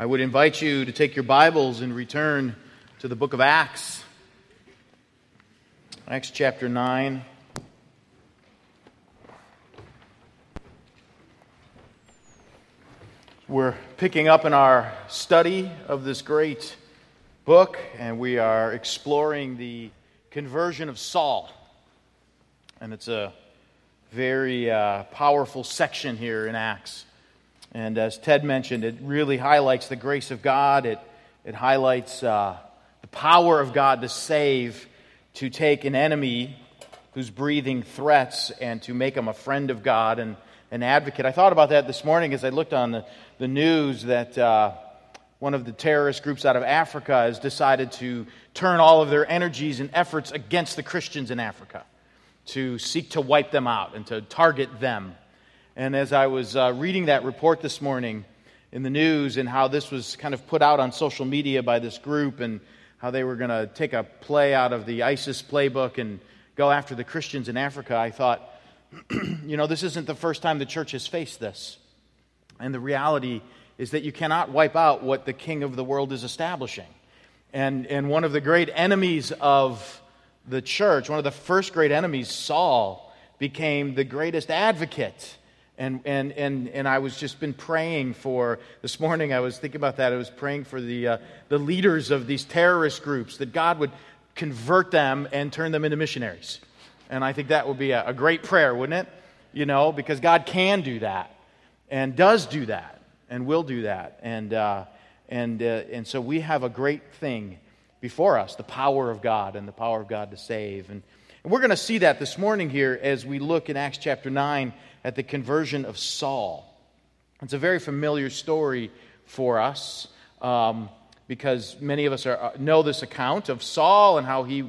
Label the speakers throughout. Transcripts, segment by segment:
Speaker 1: I would invite you to take your Bibles and return to the book of Acts. Acts chapter 9. We're picking up in our study of this great book, and we are exploring the conversion of Saul. And it's a very uh, powerful section here in Acts. And as Ted mentioned, it really highlights the grace of God. It, it highlights uh, the power of God to save, to take an enemy who's breathing threats and to make him a friend of God and an advocate. I thought about that this morning as I looked on the, the news that uh, one of the terrorist groups out of Africa has decided to turn all of their energies and efforts against the Christians in Africa, to seek to wipe them out and to target them. And as I was uh, reading that report this morning in the news and how this was kind of put out on social media by this group and how they were going to take a play out of the ISIS playbook and go after the Christians in Africa, I thought, you know, this isn't the first time the church has faced this. And the reality is that you cannot wipe out what the king of the world is establishing. And, and one of the great enemies of the church, one of the first great enemies, Saul, became the greatest advocate and, and, and, and I was just been praying for, this morning I was thinking about that. I was praying for the, uh, the leaders of these terrorist groups, that God would convert them and turn them into missionaries. And I think that would be a, a great prayer, wouldn't it? You know, because God can do that and does do that and will do that. And, uh, and, uh, and so we have a great thing before us the power of God and the power of God to save. And, and we're going to see that this morning here as we look in Acts chapter 9 at the conversion of Saul. It's a very familiar story for us um, because many of us are, uh, know this account of Saul and how he,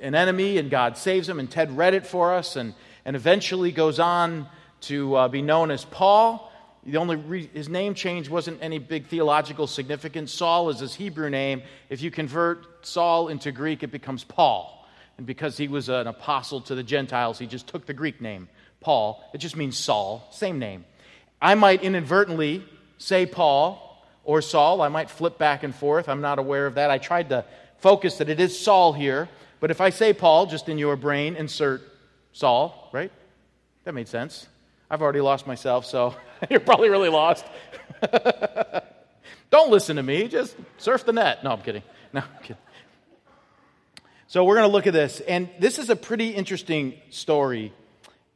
Speaker 1: an enemy, and God saves him. And Ted read it for us and, and eventually goes on to uh, be known as Paul. The only re- his name change wasn't any big theological significance. Saul is his Hebrew name. If you convert Saul into Greek, it becomes Paul. And because he was an apostle to the Gentiles, he just took the Greek name. Paul. It just means Saul, same name. I might inadvertently say Paul or Saul. I might flip back and forth. I'm not aware of that. I tried to focus that it is Saul here. But if I say Paul, just in your brain, insert Saul, right? That made sense. I've already lost myself, so you're probably really lost. Don't listen to me. Just surf the net. No, I'm kidding. No, I'm kidding. So we're going to look at this. And this is a pretty interesting story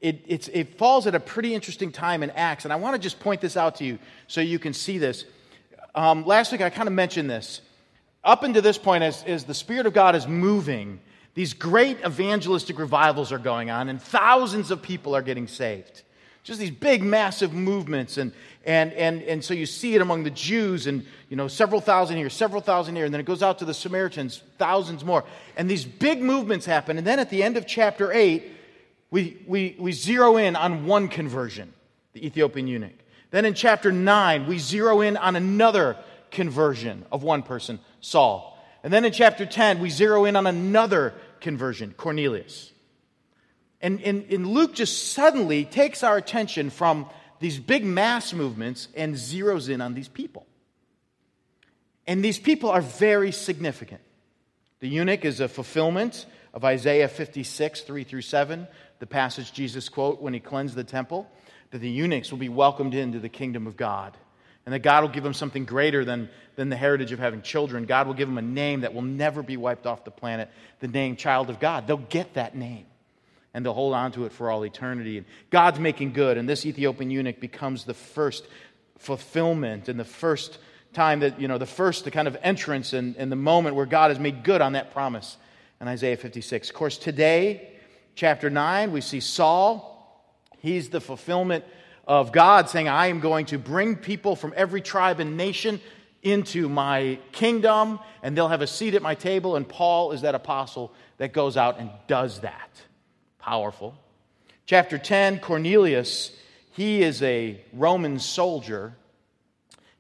Speaker 1: it, it falls at a pretty interesting time in Acts, and I want to just point this out to you so you can see this. Um, last week I kind of mentioned this. Up until this point, as, as the Spirit of God is moving, these great evangelistic revivals are going on, and thousands of people are getting saved. Just these big, massive movements, and, and, and, and so you see it among the Jews, and you know, several thousand here, several thousand here, and then it goes out to the Samaritans, thousands more. And these big movements happen, and then at the end of chapter 8, we, we, we zero in on one conversion, the Ethiopian eunuch. Then in chapter 9, we zero in on another conversion of one person, Saul. And then in chapter 10, we zero in on another conversion, Cornelius. And, and, and Luke just suddenly takes our attention from these big mass movements and zeroes in on these people. And these people are very significant. The eunuch is a fulfillment of Isaiah 56, 3 through 7 the passage Jesus quote when he cleansed the temple, that the eunuchs will be welcomed into the kingdom of God. And that God will give them something greater than, than the heritage of having children. God will give them a name that will never be wiped off the planet, the name child of God. They'll get that name and they'll hold on to it for all eternity. And God's making good, and this Ethiopian eunuch becomes the first fulfillment and the first time that, you know, the first the kind of entrance and, and the moment where God has made good on that promise in Isaiah 56. Of course, today, chapter 9, we see Saul. He's the fulfillment of God saying, I am going to bring people from every tribe and nation into my kingdom, and they'll have a seat at my table. And Paul is that apostle that goes out and does that. Powerful. Chapter 10, Cornelius, he is a Roman soldier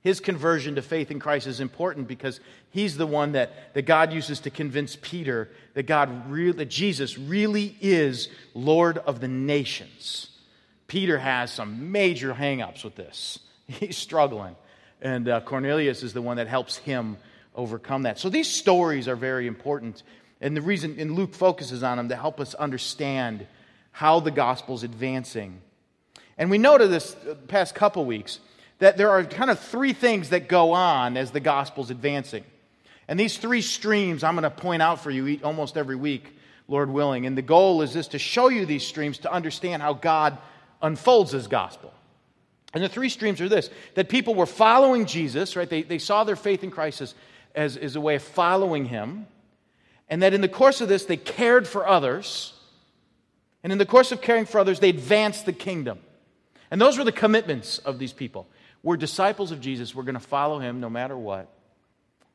Speaker 1: his conversion to faith in Christ is important because he's the one that, that God uses to convince Peter that, God re- that Jesus really is Lord of the nations. Peter has some major hangups with this. He's struggling. And uh, Cornelius is the one that helps him overcome that. So these stories are very important. And the reason, and Luke focuses on them to help us understand how the gospel is advancing. And we noted this past couple weeks that there are kind of three things that go on as the gospel's advancing. And these three streams I'm going to point out for you almost every week, Lord willing. And the goal is this to show you these streams to understand how God unfolds his gospel. And the three streams are this that people were following Jesus, right? They, they saw their faith in Christ as, as, as a way of following him. And that in the course of this, they cared for others. And in the course of caring for others, they advanced the kingdom. And those were the commitments of these people. We're disciples of Jesus. We're going to follow him no matter what.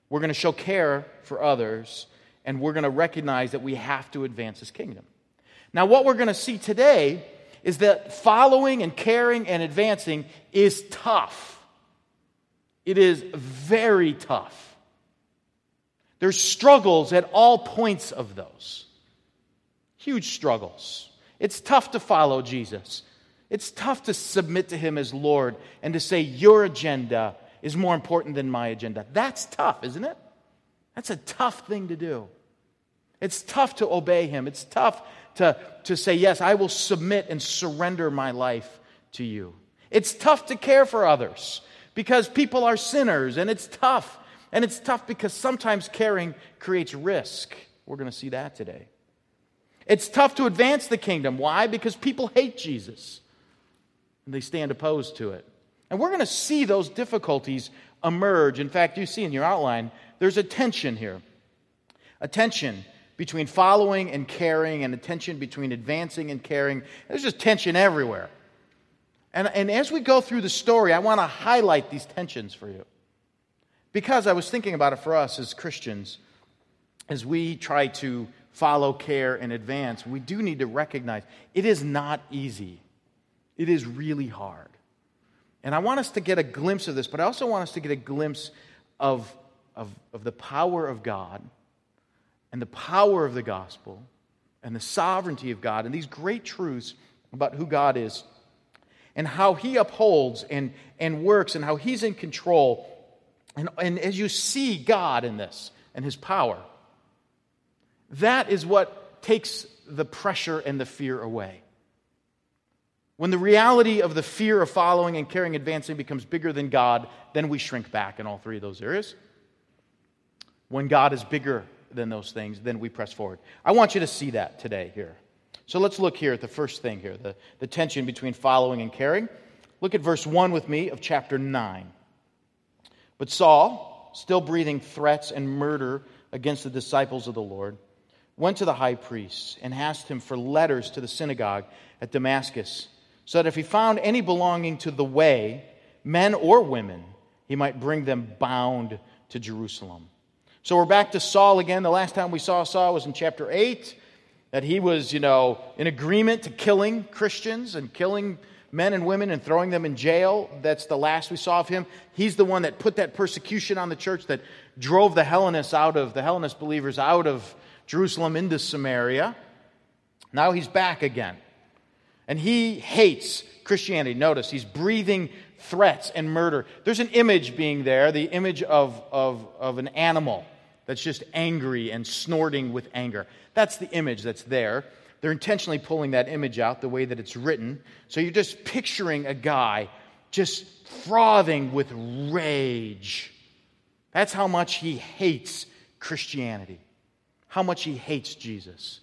Speaker 1: We're going to show care for others. And we're going to recognize that we have to advance his kingdom. Now, what we're going to see today is that following and caring and advancing is tough. It is very tough. There's struggles at all points of those. Huge struggles. It's tough to follow Jesus. It's tough to submit to him as Lord and to say, Your agenda is more important than my agenda. That's tough, isn't it? That's a tough thing to do. It's tough to obey him. It's tough to, to say, Yes, I will submit and surrender my life to you. It's tough to care for others because people are sinners, and it's tough. And it's tough because sometimes caring creates risk. We're going to see that today. It's tough to advance the kingdom. Why? Because people hate Jesus and they stand opposed to it. And we're going to see those difficulties emerge. In fact, you see in your outline, there's a tension here. A tension between following and caring, and a tension between advancing and caring. There's just tension everywhere. And, and as we go through the story, I want to highlight these tensions for you. Because I was thinking about it for us as Christians, as we try to follow, care, and advance, we do need to recognize it is not easy. It is really hard. And I want us to get a glimpse of this, but I also want us to get a glimpse of, of, of the power of God and the power of the gospel and the sovereignty of God and these great truths about who God is and how He upholds and, and works and how He's in control. And, and as you see God in this and His power, that is what takes the pressure and the fear away. When the reality of the fear of following and caring advancing becomes bigger than God, then we shrink back in all three of those areas. When God is bigger than those things, then we press forward. I want you to see that today here. So let's look here at the first thing here the, the tension between following and caring. Look at verse 1 with me of chapter 9. But Saul, still breathing threats and murder against the disciples of the Lord, went to the high priest and asked him for letters to the synagogue at Damascus, so that if he found any belonging to the way, men or women, he might bring them bound to Jerusalem. So we're back to Saul again. The last time we saw Saul was in chapter 8, that he was, you know, in agreement to killing Christians and killing men and women and throwing them in jail. That's the last we saw of him. He's the one that put that persecution on the church that drove the Hellenists out of the Hellenist believers out of Jerusalem into Samaria. Now he's back again. And he hates Christianity. Notice he's breathing threats and murder. There's an image being there, the image of, of, of an animal that's just angry and snorting with anger. That's the image that's there. They're intentionally pulling that image out the way that it's written. So you're just picturing a guy just frothing with rage. That's how much he hates Christianity how much he hates Jesus.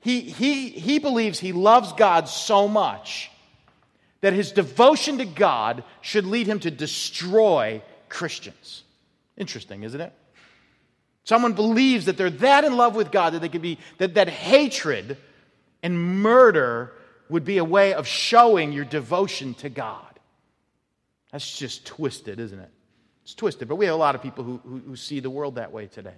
Speaker 1: He, he, he believes he loves God so much that his devotion to God should lead him to destroy Christians. Interesting, isn't it? Someone believes that they're that in love with God that they could be, that, that hatred and murder would be a way of showing your devotion to God. That's just twisted, isn't it? It's twisted, but we have a lot of people who, who, who see the world that way today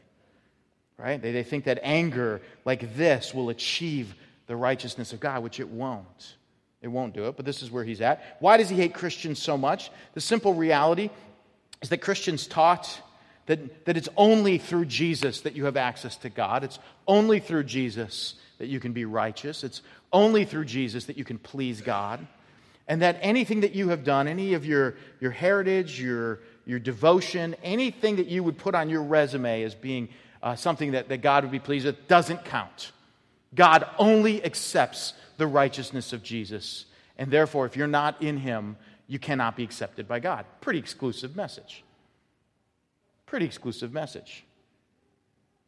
Speaker 1: right? They, they think that anger like this will achieve the righteousness of God, which it won't. It won't do it, but this is where he's at. Why does he hate Christians so much? The simple reality is that Christians taught that, that it's only through Jesus that you have access to God. It's only through Jesus that you can be righteous. It's only through Jesus that you can please God. And that anything that you have done, any of your, your heritage, your, your devotion, anything that you would put on your resume as being uh, something that, that God would be pleased with, doesn't count. God only accepts the righteousness of Jesus. And therefore, if you're not in Him, you cannot be accepted by God. Pretty exclusive message. Pretty exclusive message.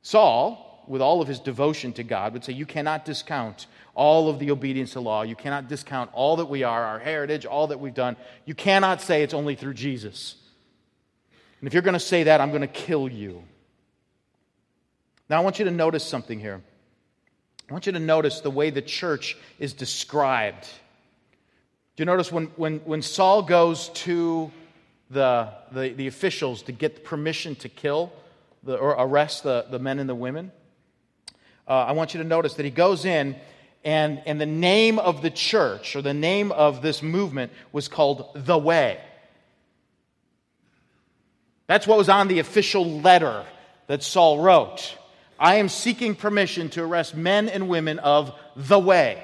Speaker 1: Saul, with all of his devotion to God, would say, You cannot discount all of the obedience to law. You cannot discount all that we are, our heritage, all that we've done. You cannot say it's only through Jesus. And if you're going to say that, I'm going to kill you. Now, I want you to notice something here. I want you to notice the way the church is described. Do you notice when, when, when Saul goes to the, the, the officials to get permission to kill the, or arrest the, the men and the women? Uh, I want you to notice that he goes in, and, and the name of the church or the name of this movement was called The Way. That's what was on the official letter that Saul wrote. I am seeking permission to arrest men and women of the way.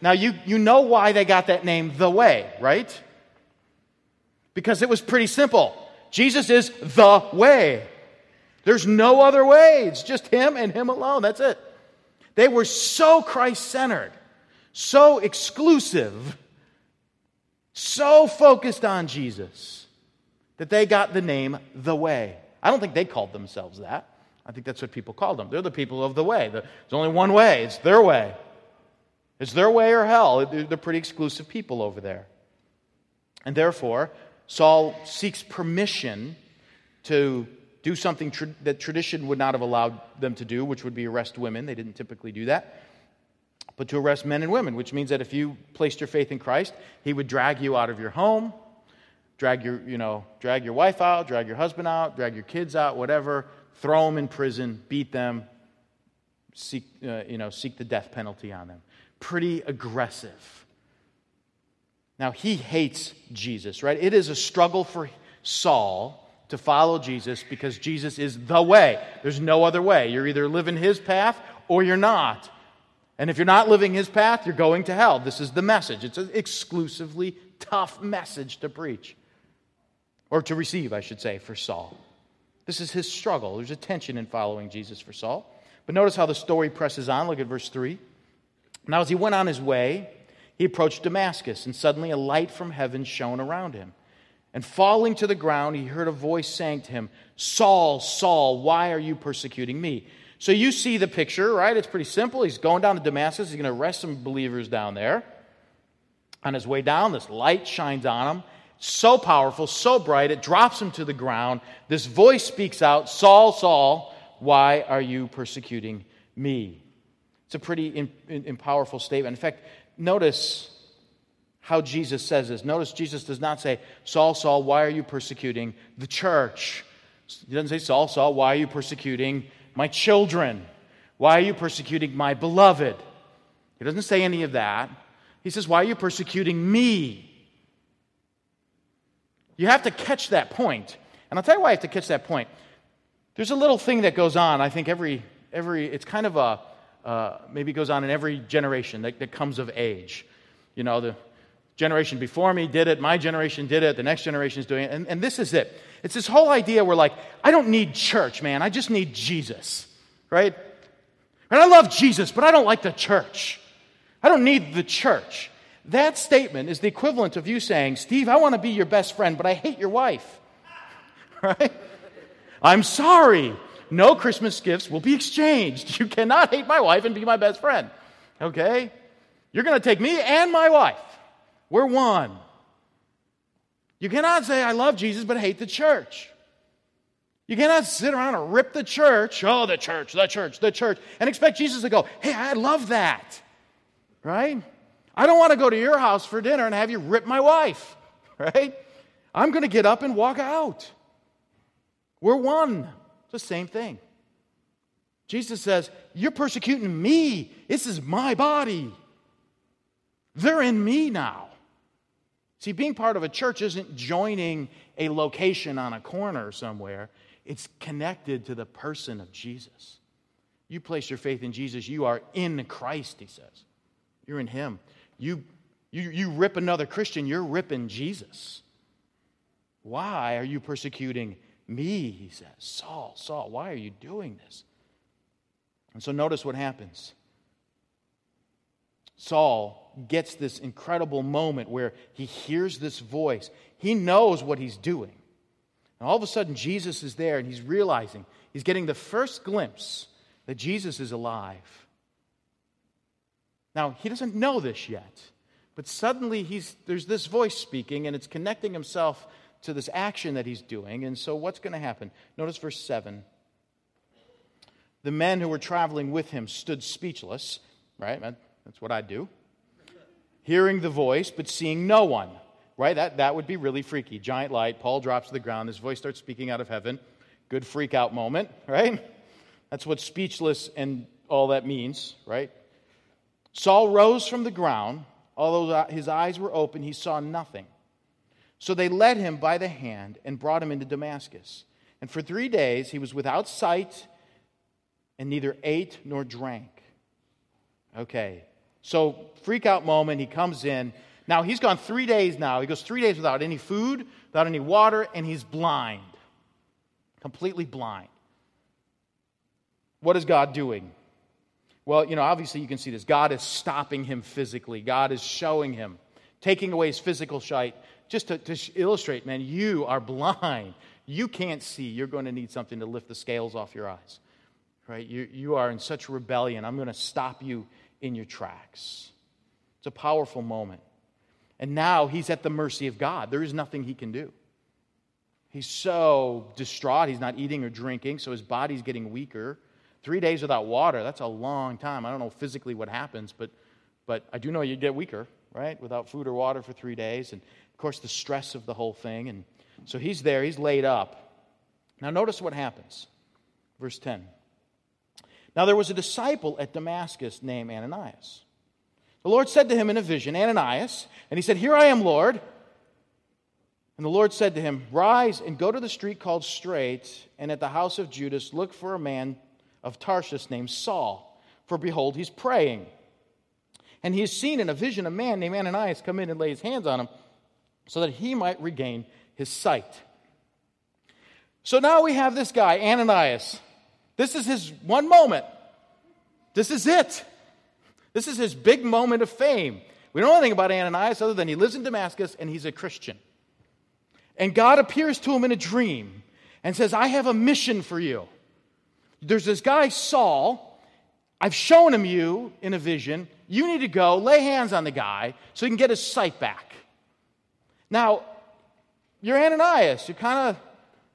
Speaker 1: Now, you, you know why they got that name, the way, right? Because it was pretty simple. Jesus is the way. There's no other way. It's just Him and Him alone. That's it. They were so Christ centered, so exclusive, so focused on Jesus that they got the name the way. I don't think they called themselves that. I think that's what people called them. They're the people of the way. There's only one way, it's their way. It's their way or hell. They're pretty exclusive people over there. And therefore, Saul seeks permission to do something tra- that tradition would not have allowed them to do, which would be arrest women. They didn't typically do that. But to arrest men and women, which means that if you placed your faith in Christ, he would drag you out of your home, drag your, you know, drag your wife out, drag your husband out, drag your kids out, whatever, throw them in prison, beat them, seek, uh, you know, seek the death penalty on them. Pretty aggressive. Now, he hates Jesus, right? It is a struggle for Saul to follow Jesus because Jesus is the way. There's no other way. You're either living his path or you're not. And if you're not living his path, you're going to hell. This is the message. It's an exclusively tough message to preach or to receive, I should say, for Saul. This is his struggle. There's a tension in following Jesus for Saul. But notice how the story presses on. Look at verse 3. Now, as he went on his way, he approached Damascus, and suddenly a light from heaven shone around him. And falling to the ground, he heard a voice saying to him, Saul, Saul, why are you persecuting me? So you see the picture, right? It's pretty simple. He's going down to Damascus. He's going to arrest some believers down there. On his way down, this light shines on him, so powerful, so bright, it drops him to the ground. This voice speaks out Saul, Saul, why are you persecuting me? It's a pretty powerful statement. In fact, notice how Jesus says this. Notice Jesus does not say, Saul, Saul, why are you persecuting the church? He doesn't say, Saul, Saul, why are you persecuting my children? Why are you persecuting my beloved? He doesn't say any of that. He says, Why are you persecuting me? You have to catch that point. And I'll tell you why I have to catch that point. There's a little thing that goes on, I think, every, every it's kind of a, uh, maybe goes on in every generation that, that comes of age. You know, the generation before me did it, my generation did it, the next generation is doing it. And, and this is it. It's this whole idea where, like, I don't need church, man. I just need Jesus, right? And I love Jesus, but I don't like the church. I don't need the church. That statement is the equivalent of you saying, Steve, I want to be your best friend, but I hate your wife. Right? I'm sorry. No Christmas gifts will be exchanged. You cannot hate my wife and be my best friend. Okay? You're going to take me and my wife. We're one. You cannot say, I love Jesus, but hate the church. You cannot sit around and rip the church, oh, the church, the church, the church, and expect Jesus to go, hey, I love that. Right? I don't want to go to your house for dinner and have you rip my wife, right? I'm going to get up and walk out. We're one. It's the same thing. Jesus says, You're persecuting me. This is my body. They're in me now. See, being part of a church isn't joining a location on a corner somewhere, it's connected to the person of Jesus. You place your faith in Jesus, you are in Christ, he says. You're in Him. You, you, you rip another Christian, you're ripping Jesus. Why are you persecuting me? He says, Saul, Saul, why are you doing this? And so notice what happens. Saul gets this incredible moment where he hears this voice. He knows what he's doing. And all of a sudden, Jesus is there and he's realizing, he's getting the first glimpse that Jesus is alive. Now, he doesn't know this yet, but suddenly he's, there's this voice speaking and it's connecting himself to this action that he's doing. And so, what's going to happen? Notice verse 7. The men who were traveling with him stood speechless, right? That's what I do. Hearing the voice, but seeing no one, right? That, that would be really freaky. Giant light, Paul drops to the ground, his voice starts speaking out of heaven. Good freak out moment, right? That's what speechless and all that means, right? Saul rose from the ground. Although his eyes were open, he saw nothing. So they led him by the hand and brought him into Damascus. And for three days he was without sight and neither ate nor drank. Okay, so, freak out moment. He comes in. Now, he's gone three days now. He goes three days without any food, without any water, and he's blind. Completely blind. What is God doing? Well, you know, obviously you can see this. God is stopping him physically, God is showing him, taking away his physical sight. Just to, to illustrate, man, you are blind. You can't see. You're going to need something to lift the scales off your eyes. Right? You, you are in such rebellion. I'm going to stop you in your tracks. It's a powerful moment. And now he's at the mercy of God. There is nothing he can do. He's so distraught. He's not eating or drinking, so his body's getting weaker. Three days without water, that's a long time. I don't know physically what happens, but, but I do know you get weaker, right? Without food or water for three days. And of course, the stress of the whole thing. And so he's there, he's laid up. Now, notice what happens. Verse 10. Now there was a disciple at Damascus named Ananias. The Lord said to him in a vision, Ananias, and he said, Here I am, Lord. And the Lord said to him, Rise and go to the street called Straight, and at the house of Judas look for a man of Tarsus named Saul, for behold, he's praying. And he has seen in a vision a man named Ananias come in and lay his hands on him so that he might regain his sight. So now we have this guy, Ananias. This is his one moment. This is it. This is his big moment of fame. We don't know anything about Ananias other than he lives in Damascus and he's a Christian. And God appears to him in a dream and says, I have a mission for you. There's this guy, Saul. I've shown him you in a vision. You need to go lay hands on the guy so he can get his sight back. Now, you're Ananias. You're kind of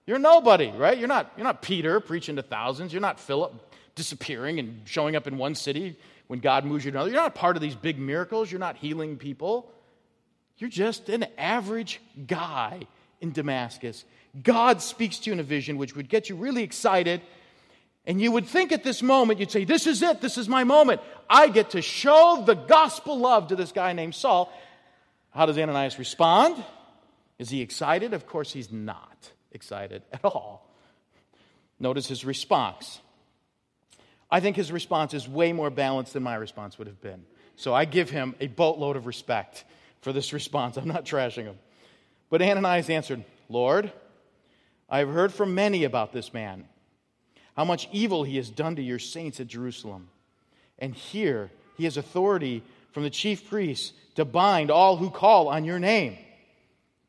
Speaker 1: you're nobody, right? You're not, you're not Peter preaching to thousands. You're not Philip disappearing and showing up in one city when God moves you to another. You're not part of these big miracles. You're not healing people. You're just an average guy in Damascus. God speaks to you in a vision which would get you really excited. And you would think at this moment, you'd say, This is it. This is my moment. I get to show the gospel love to this guy named Saul. How does Ananias respond? Is he excited? Of course, he's not excited at all. Notice his response. I think his response is way more balanced than my response would have been. So I give him a boatload of respect for this response. I'm not trashing him. But Ananias answered, Lord, I have heard from many about this man, how much evil he has done to your saints at Jerusalem. And here he has authority from the chief priests to bind all who call on your name.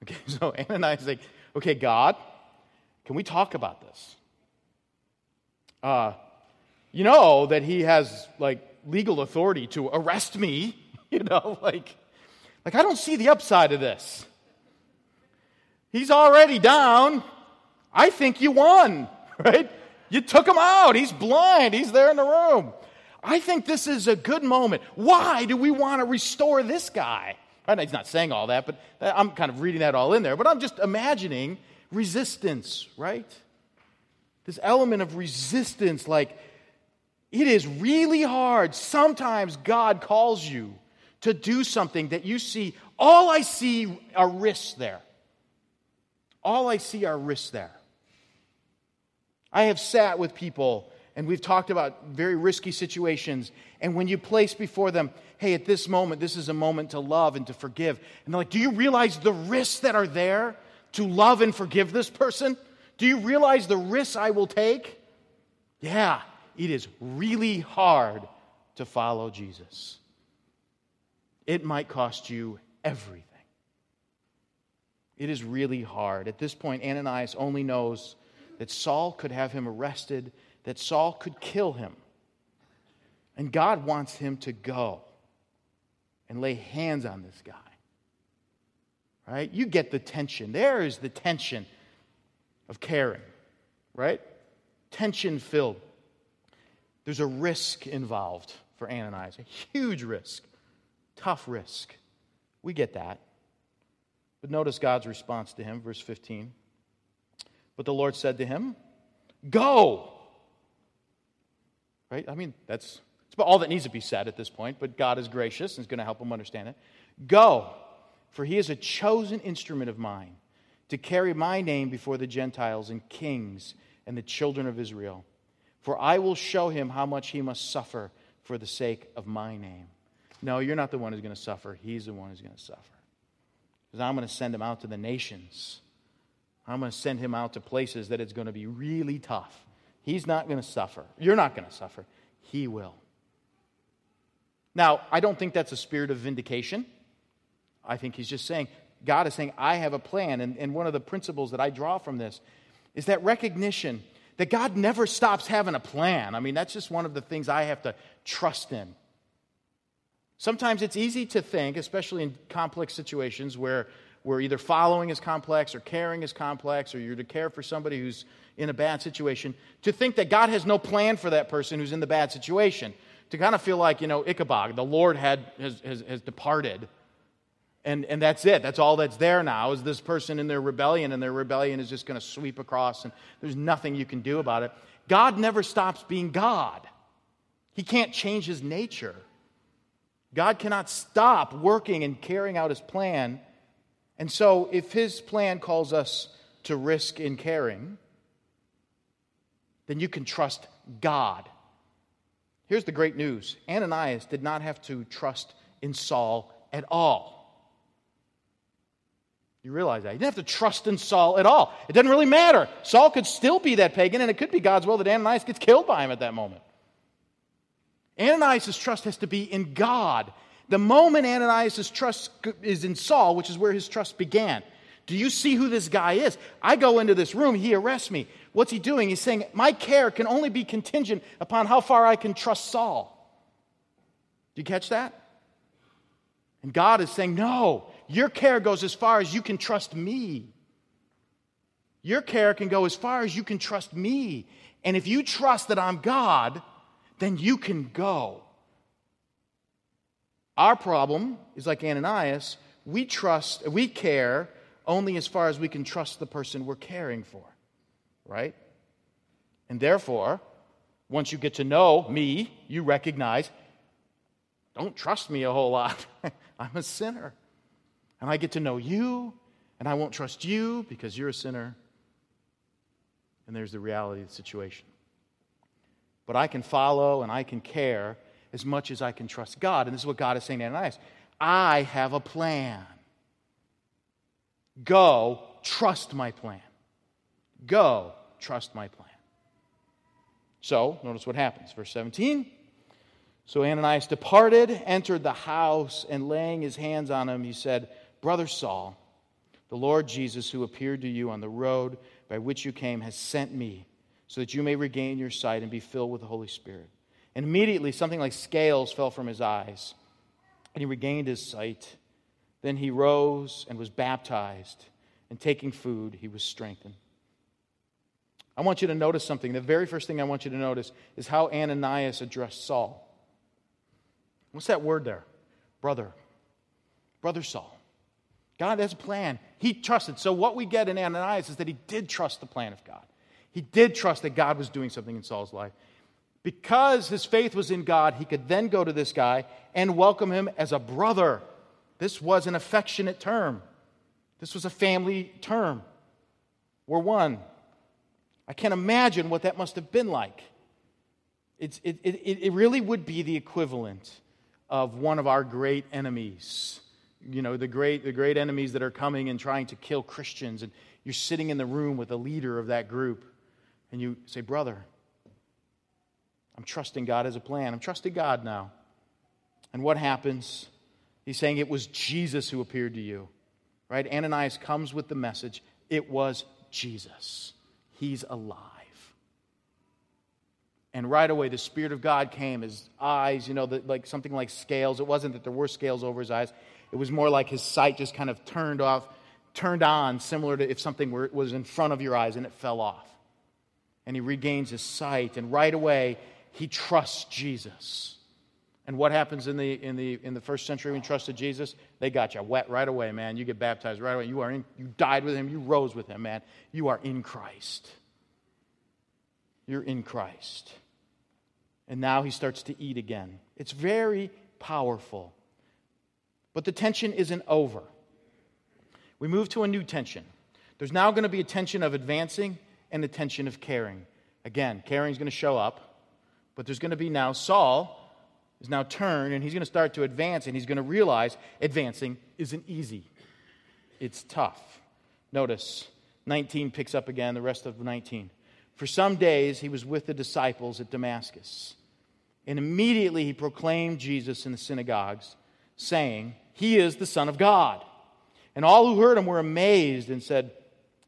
Speaker 1: Okay, so Ananias is like, okay, God, can we talk about this? Uh, you know that he has like legal authority to arrest me, you know, like, like I don't see the upside of this. He's already down. I think you won, right? You took him out. He's blind. He's there in the room. I think this is a good moment. Why do we want to restore this guy? He's not saying all that, but I'm kind of reading that all in there. But I'm just imagining resistance, right? This element of resistance, like it is really hard. Sometimes God calls you to do something that you see, all I see are risks there. All I see are risks there. I have sat with people and we've talked about very risky situations. And when you place before them, hey, at this moment, this is a moment to love and to forgive. And they're like, do you realize the risks that are there to love and forgive this person? Do you realize the risks I will take? Yeah, it is really hard to follow Jesus. It might cost you everything. It is really hard. At this point, Ananias only knows that Saul could have him arrested, that Saul could kill him. And God wants him to go and lay hands on this guy. Right? You get the tension. There is the tension of caring, right? Tension filled. There's a risk involved for Ananias, a huge risk, tough risk. We get that. But notice God's response to him, verse 15. But the Lord said to him, Go. Right? I mean, that's, that's about all that needs to be said at this point, but God is gracious and is going to help him understand it. Go, for he is a chosen instrument of mine to carry my name before the Gentiles and kings and the children of Israel. For I will show him how much he must suffer for the sake of my name. No, you're not the one who's going to suffer. He's the one who's going to suffer. Because I'm going to send him out to the nations. I'm going to send him out to places that it's going to be really tough. He's not going to suffer. You're not going to suffer. He will. Now, I don't think that's a spirit of vindication. I think he's just saying, God is saying, I have a plan. And, and one of the principles that I draw from this is that recognition that God never stops having a plan. I mean, that's just one of the things I have to trust in. Sometimes it's easy to think, especially in complex situations where, where either following is complex or caring is complex or you're to care for somebody who's in a bad situation, to think that God has no plan for that person who's in the bad situation. To kind of feel like, you know, Ichabod, the Lord had, has, has, has departed and, and that's it. That's all that's there now is this person in their rebellion, and their rebellion is just going to sweep across, and there's nothing you can do about it. God never stops being God. He can't change his nature. God cannot stop working and carrying out his plan. And so, if his plan calls us to risk in caring, then you can trust God. Here's the great news Ananias did not have to trust in Saul at all. You realize that. You didn't have to trust in Saul at all. It doesn't really matter. Saul could still be that pagan, and it could be God's will that Ananias gets killed by him at that moment. Ananias' trust has to be in God. The moment Ananias' trust is in Saul, which is where his trust began. Do you see who this guy is? I go into this room, he arrests me. What's he doing? He's saying, My care can only be contingent upon how far I can trust Saul. Do you catch that? And God is saying, No, your care goes as far as you can trust me. Your care can go as far as you can trust me. And if you trust that I'm God, then you can go. Our problem is like Ananias, we trust, we care only as far as we can trust the person we're caring for, right? And therefore, once you get to know me, you recognize, don't trust me a whole lot. I'm a sinner. And I get to know you, and I won't trust you because you're a sinner. And there's the reality of the situation. But I can follow and I can care as much as I can trust God. And this is what God is saying to Ananias I have a plan. Go, trust my plan. Go, trust my plan. So, notice what happens. Verse 17. So Ananias departed, entered the house, and laying his hands on him, he said, Brother Saul, the Lord Jesus, who appeared to you on the road by which you came, has sent me so that you may regain your sight and be filled with the Holy Spirit. And immediately something like scales fell from his eyes, and he regained his sight. Then he rose and was baptized, and taking food, he was strengthened. I want you to notice something. The very first thing I want you to notice is how Ananias addressed Saul. What's that word there? Brother. Brother Saul. God has a plan. He trusted. So, what we get in Ananias is that he did trust the plan of God. He did trust that God was doing something in Saul's life. Because his faith was in God, he could then go to this guy and welcome him as a brother. This was an affectionate term, this was a family term. We're one. I can't imagine what that must have been like. It's, it, it, it really would be the equivalent of one of our great enemies. You know, the great, the great enemies that are coming and trying to kill Christians. And you're sitting in the room with a leader of that group, and you say, Brother, I'm trusting God as a plan. I'm trusting God now. And what happens? He's saying it was Jesus who appeared to you. Right? Ananias comes with the message it was Jesus. He's alive. And right away, the Spirit of God came. His eyes, you know, the, like something like scales. It wasn't that there were scales over his eyes, it was more like his sight just kind of turned off, turned on, similar to if something were, was in front of your eyes and it fell off. And he regains his sight. And right away, he trusts Jesus. And what happens in the, in the, in the first century when you trusted Jesus? They got you wet right away, man. You get baptized right away. You, are in, you died with him. You rose with him, man. You are in Christ. You're in Christ. And now he starts to eat again. It's very powerful. But the tension isn't over. We move to a new tension. There's now going to be a tension of advancing and a tension of caring. Again, caring is going to show up, but there's going to be now Saul is now turned and he's going to start to advance and he's going to realize advancing isn't easy. It's tough. Notice 19 picks up again, the rest of 19. For some days he was with the disciples at Damascus. And immediately he proclaimed Jesus in the synagogues, saying, He is the Son of God. And all who heard him were amazed and said,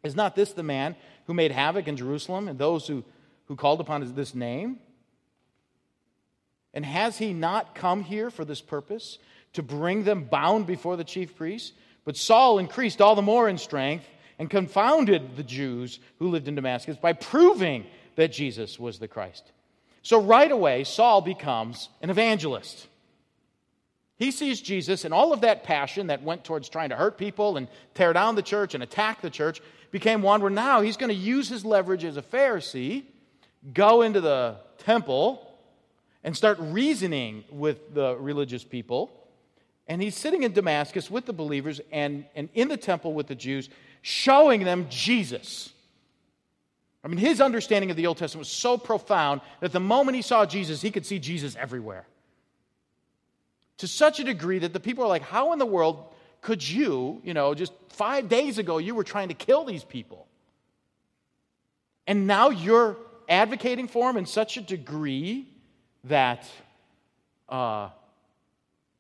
Speaker 1: Is not this the man who made havoc in Jerusalem and those who, who called upon this name? And has he not come here for this purpose, to bring them bound before the chief priests? But Saul increased all the more in strength and confounded the Jews who lived in Damascus by proving that Jesus was the Christ. So right away, Saul becomes an evangelist. He sees Jesus, and all of that passion that went towards trying to hurt people and tear down the church and attack the church became one where now he's going to use his leverage as a Pharisee, go into the temple, and start reasoning with the religious people. And he's sitting in Damascus with the believers and, and in the temple with the Jews, showing them Jesus. I mean, his understanding of the Old Testament was so profound that the moment he saw Jesus, he could see Jesus everywhere. To such a degree that the people are like, How in the world could you, you know, just five days ago, you were trying to kill these people? And now you're advocating for them in such a degree that uh,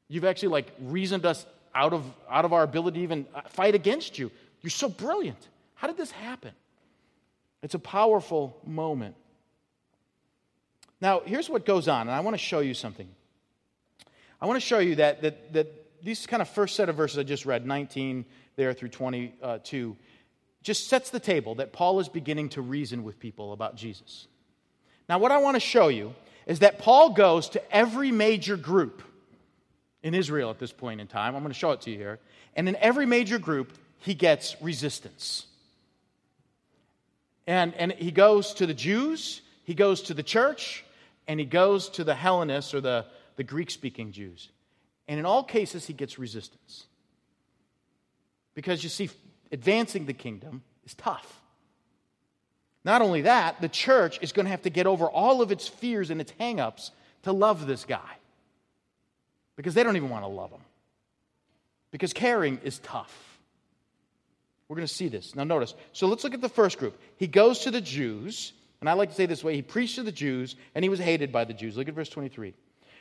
Speaker 1: you've actually like reasoned us out of, out of our ability to even uh, fight against you. You're so brilliant. How did this happen? It's a powerful moment. Now, here's what goes on, and I want to show you something. I want to show you that, that, that these kind of first set of verses I just read, 19 there through 22, just sets the table that Paul is beginning to reason with people about Jesus. Now, what I want to show you is that Paul goes to every major group in Israel at this point in time. I'm going to show it to you here. And in every major group, he gets resistance. And, and he goes to the Jews, he goes to the church, and he goes to the Hellenists or the, the Greek speaking Jews. And in all cases, he gets resistance. Because you see, advancing the kingdom is tough. Not only that, the church is going to have to get over all of its fears and its hangups to love this guy. Because they don't even want to love him. Because caring is tough. We're going to see this. Now, notice. So let's look at the first group. He goes to the Jews, and I like to say this way he preached to the Jews, and he was hated by the Jews. Look at verse 23.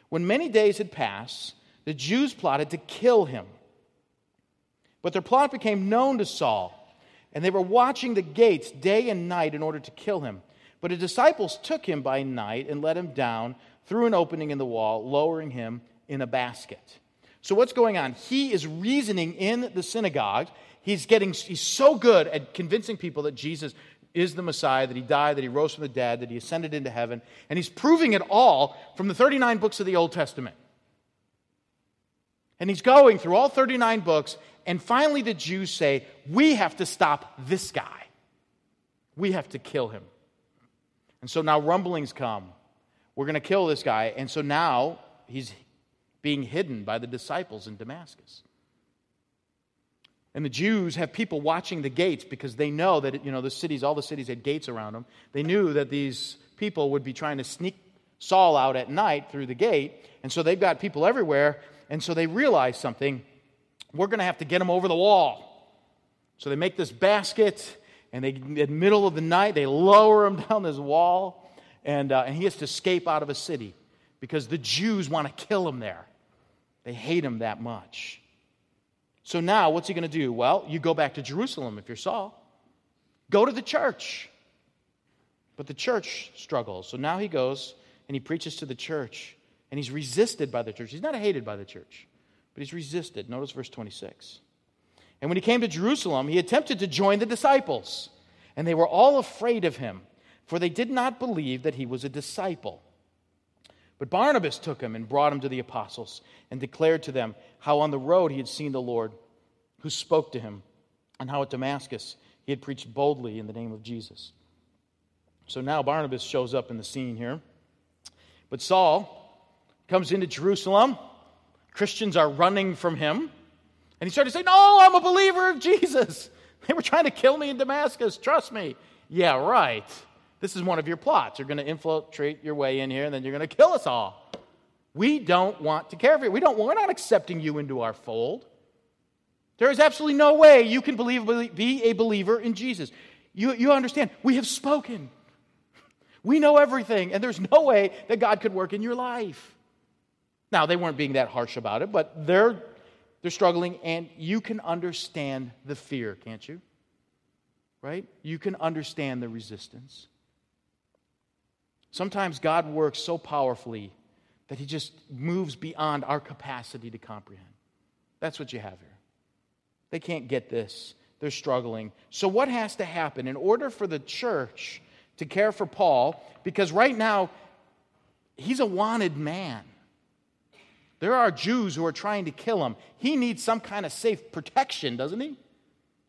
Speaker 1: When many days had passed, the Jews plotted to kill him. But their plot became known to Saul and they were watching the gates day and night in order to kill him. But his disciples took him by night and let him down through an opening in the wall, lowering him in a basket. So what's going on? He is reasoning in the synagogue. He's getting he's so good at convincing people that Jesus is the Messiah, that he died, that he rose from the dead, that he ascended into heaven, and he's proving it all from the 39 books of the Old Testament. And he's going through all 39 books, and finally the Jews say, We have to stop this guy. We have to kill him. And so now rumblings come. We're going to kill this guy. And so now he's being hidden by the disciples in Damascus. And the Jews have people watching the gates because they know that, you know, the cities, all the cities had gates around them. They knew that these people would be trying to sneak Saul out at night through the gate. And so they've got people everywhere. And so they realize something. We're going to have to get him over the wall. So they make this basket, and they, in the middle of the night, they lower him down this wall, and, uh, and he has to escape out of a city because the Jews want to kill him there. They hate him that much. So now, what's he going to do? Well, you go back to Jerusalem if you're Saul. Go to the church. But the church struggles. So now he goes and he preaches to the church, and he's resisted by the church. He's not hated by the church, but he's resisted. Notice verse 26. And when he came to Jerusalem, he attempted to join the disciples, and they were all afraid of him, for they did not believe that he was a disciple. But Barnabas took him and brought him to the apostles and declared to them how on the road he had seen the Lord who spoke to him, and how at Damascus he had preached boldly in the name of Jesus. So now Barnabas shows up in the scene here. But Saul comes into Jerusalem. Christians are running from him. And he started to say, No, I'm a believer of Jesus. They were trying to kill me in Damascus. Trust me. Yeah, right. This is one of your plots. You're going to infiltrate your way in here, and then you're going to kill us all. We don't want to care for you. We don't, we're not accepting you into our fold. There is absolutely no way you can believe, be a believer in Jesus. You, you understand, we have spoken. We know everything, and there's no way that God could work in your life. Now, they weren't being that harsh about it, but they're, they're struggling, and you can understand the fear, can't you? Right? You can understand the resistance. Sometimes God works so powerfully that He just moves beyond our capacity to comprehend. That's what you have here. They can't get this, they're struggling. So, what has to happen in order for the church to care for Paul? Because right now, he's a wanted man. There are Jews who are trying to kill him. He needs some kind of safe protection, doesn't he?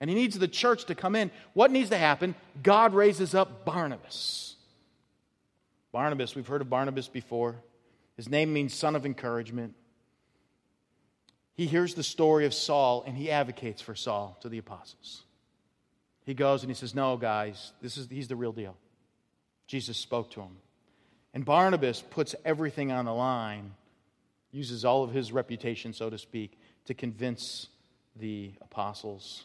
Speaker 1: And he needs the church to come in. What needs to happen? God raises up Barnabas. Barnabas, we've heard of Barnabas before. His name means son of encouragement. He hears the story of Saul and he advocates for Saul to the apostles. He goes and he says, No, guys, this is, he's the real deal. Jesus spoke to him. And Barnabas puts everything on the line, uses all of his reputation, so to speak, to convince the apostles.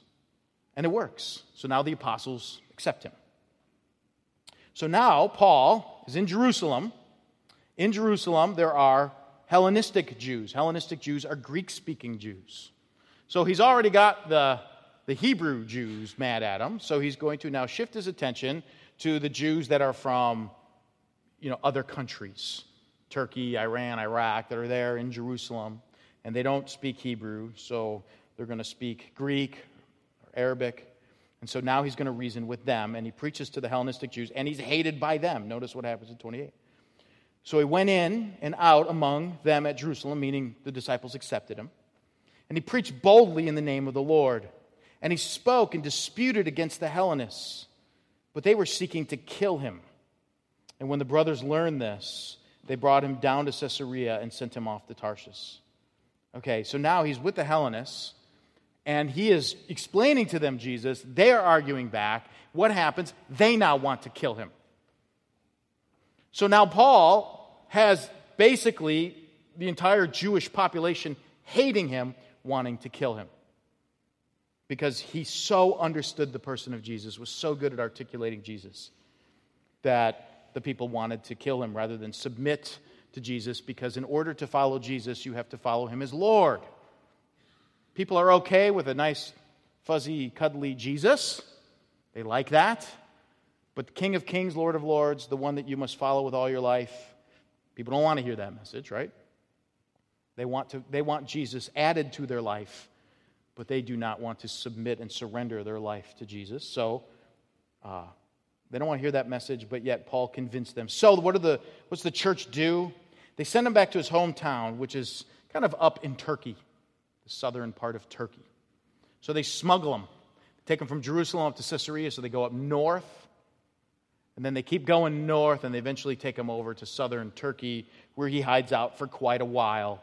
Speaker 1: And it works. So now the apostles accept him. So now Paul is in Jerusalem. In Jerusalem, there are Hellenistic Jews. Hellenistic Jews are Greek speaking Jews. So he's already got the, the Hebrew Jews mad at him. So he's going to now shift his attention to the Jews that are from you know, other countries Turkey, Iran, Iraq, that are there in Jerusalem. And they don't speak Hebrew, so they're going to speak Greek or Arabic. And so now he's going to reason with them, and he preaches to the Hellenistic Jews, and he's hated by them. Notice what happens in 28. So he went in and out among them at Jerusalem, meaning the disciples accepted him. And he preached boldly in the name of the Lord. And he spoke and disputed against the Hellenists, but they were seeking to kill him. And when the brothers learned this, they brought him down to Caesarea and sent him off to Tarshish. Okay, so now he's with the Hellenists and he is explaining to them Jesus. They're arguing back. What happens? They now want to kill him. So now Paul has basically the entire Jewish population hating him, wanting to kill him. Because he so understood the person of Jesus, was so good at articulating Jesus, that the people wanted to kill him rather than submit to Jesus, because in order to follow Jesus, you have to follow him as Lord. People are okay with a nice, fuzzy, cuddly Jesus. They like that. But the King of Kings, Lord of Lords, the one that you must follow with all your life, people don't want to hear that message, right? They want, to, they want Jesus added to their life, but they do not want to submit and surrender their life to Jesus. So uh, they don't want to hear that message, but yet Paul convinced them. So what are the, what's the church do? They send him back to his hometown, which is kind of up in Turkey the southern part of Turkey. So they smuggle him, take him from Jerusalem up to Caesarea, so they go up north. And then they keep going north, and they eventually take him over to southern Turkey, where he hides out for quite a while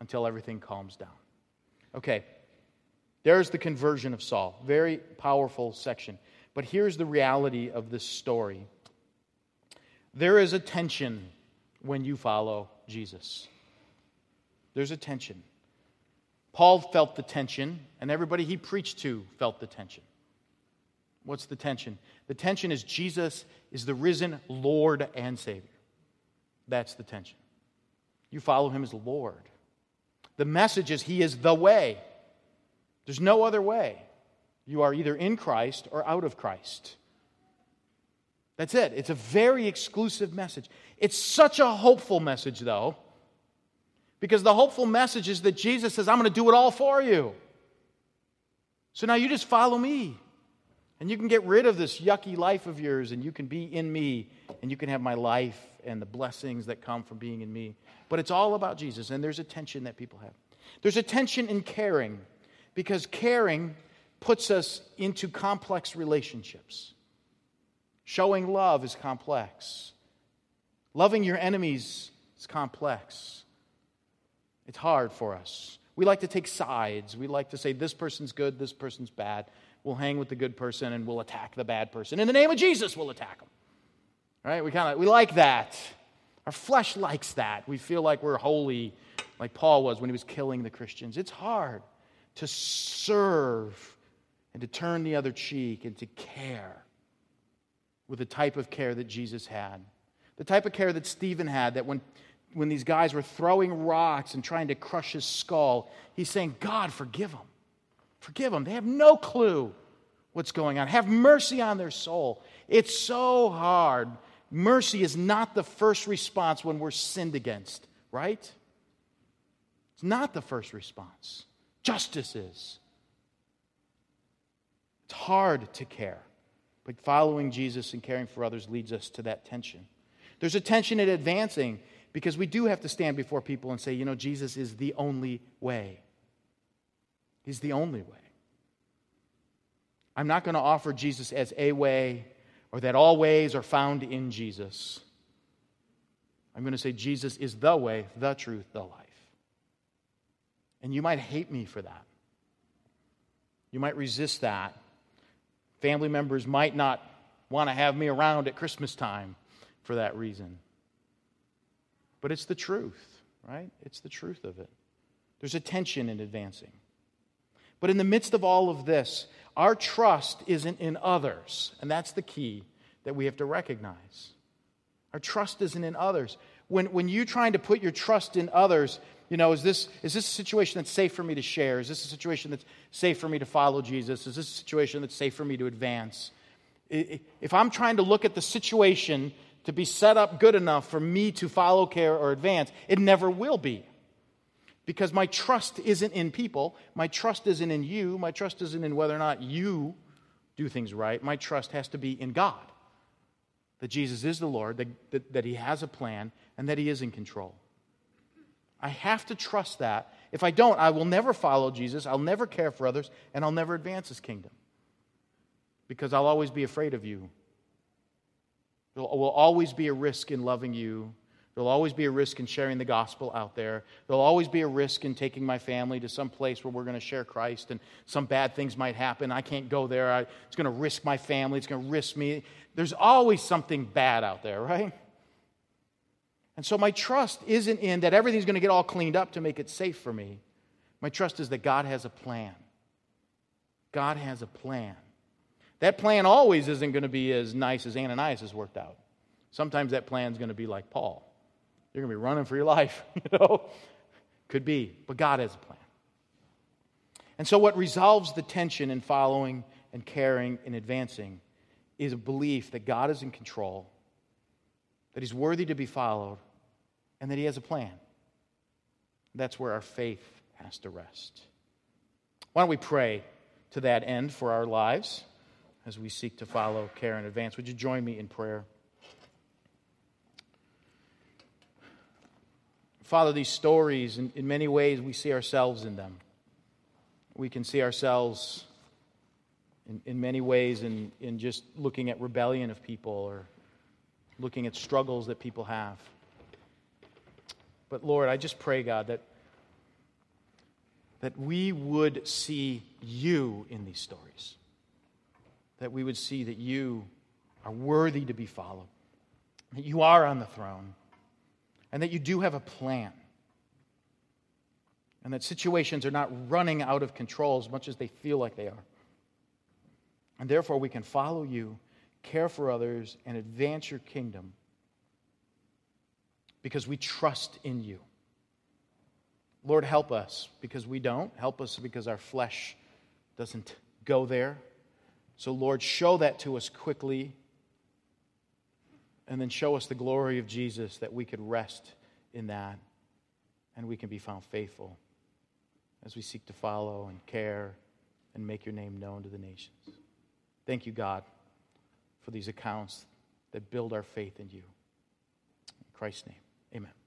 Speaker 1: until everything calms down. Okay, there's the conversion of Saul. Very powerful section. But here's the reality of this story there is a tension when you follow Jesus. There's a tension. Paul felt the tension, and everybody he preached to felt the tension. What's the tension? The tension is Jesus is the risen Lord and Savior. That's the tension. You follow him as Lord. The message is he is the way. There's no other way. You are either in Christ or out of Christ. That's it. It's a very exclusive message. It's such a hopeful message, though, because the hopeful message is that Jesus says, I'm going to do it all for you. So now you just follow me. And you can get rid of this yucky life of yours, and you can be in me, and you can have my life and the blessings that come from being in me. But it's all about Jesus, and there's a tension that people have. There's a tension in caring, because caring puts us into complex relationships. Showing love is complex. Loving your enemies is complex. It's hard for us. We like to take sides. We like to say this person's good, this person's bad. We'll hang with the good person and we'll attack the bad person. In the name of Jesus, we'll attack them. Right? We kind of we like that. Our flesh likes that. We feel like we're holy, like Paul was when he was killing the Christians. It's hard to serve and to turn the other cheek and to care with the type of care that Jesus had. The type of care that Stephen had, that when, when these guys were throwing rocks and trying to crush his skull, he's saying, God, forgive them. Forgive them. They have no clue what's going on. Have mercy on their soul. It's so hard. Mercy is not the first response when we're sinned against, right? It's not the first response. Justice is. It's hard to care. But following Jesus and caring for others leads us to that tension. There's a tension in advancing because we do have to stand before people and say, you know, Jesus is the only way. He's the only way. I'm not going to offer Jesus as a way or that all ways are found in Jesus. I'm going to say Jesus is the way, the truth, the life. And you might hate me for that. You might resist that. Family members might not want to have me around at Christmas time for that reason. But it's the truth, right? It's the truth of it. There's a tension in advancing. But in the midst of all of this, our trust isn't in others. And that's the key that we have to recognize. Our trust isn't in others. When, when you're trying to put your trust in others, you know, is this, is this a situation that's safe for me to share? Is this a situation that's safe for me to follow Jesus? Is this a situation that's safe for me to advance? If I'm trying to look at the situation to be set up good enough for me to follow, care, or advance, it never will be. Because my trust isn't in people. My trust isn't in you. My trust isn't in whether or not you do things right. My trust has to be in God that Jesus is the Lord, that, that, that He has a plan, and that He is in control. I have to trust that. If I don't, I will never follow Jesus, I'll never care for others, and I'll never advance His kingdom. Because I'll always be afraid of you. There will always be a risk in loving you. There'll always be a risk in sharing the gospel out there. There'll always be a risk in taking my family to some place where we're going to share Christ and some bad things might happen. I can't go there. I, it's going to risk my family. It's going to risk me. There's always something bad out there, right? And so my trust isn't in that everything's going to get all cleaned up to make it safe for me. My trust is that God has a plan. God has a plan. That plan always isn't going to be as nice as Ananias has worked out. Sometimes that plan is going to be like Paul. You're going to be running for your life, you know? Could be, but God has a plan. And so, what resolves the tension in following and caring and advancing is a belief that God is in control, that He's worthy to be followed, and that He has a plan. That's where our faith has to rest. Why don't we pray to that end for our lives as we seek to follow, care, and advance? Would you join me in prayer? Father, these stories, in, in many ways, we see ourselves in them. We can see ourselves in, in many ways in, in just looking at rebellion of people or looking at struggles that people have. But Lord, I just pray, God, that, that we would see you in these stories. That we would see that you are worthy to be followed, that you are on the throne, and that you do have a plan. And that situations are not running out of control as much as they feel like they are. And therefore, we can follow you, care for others, and advance your kingdom because we trust in you. Lord, help us because we don't. Help us because our flesh doesn't go there. So, Lord, show that to us quickly. And then show us the glory of Jesus that we could rest in that and we can be found faithful as we seek to follow and care and make your name known to the nations. Thank you, God, for these accounts that build our faith in you. In Christ's name, amen.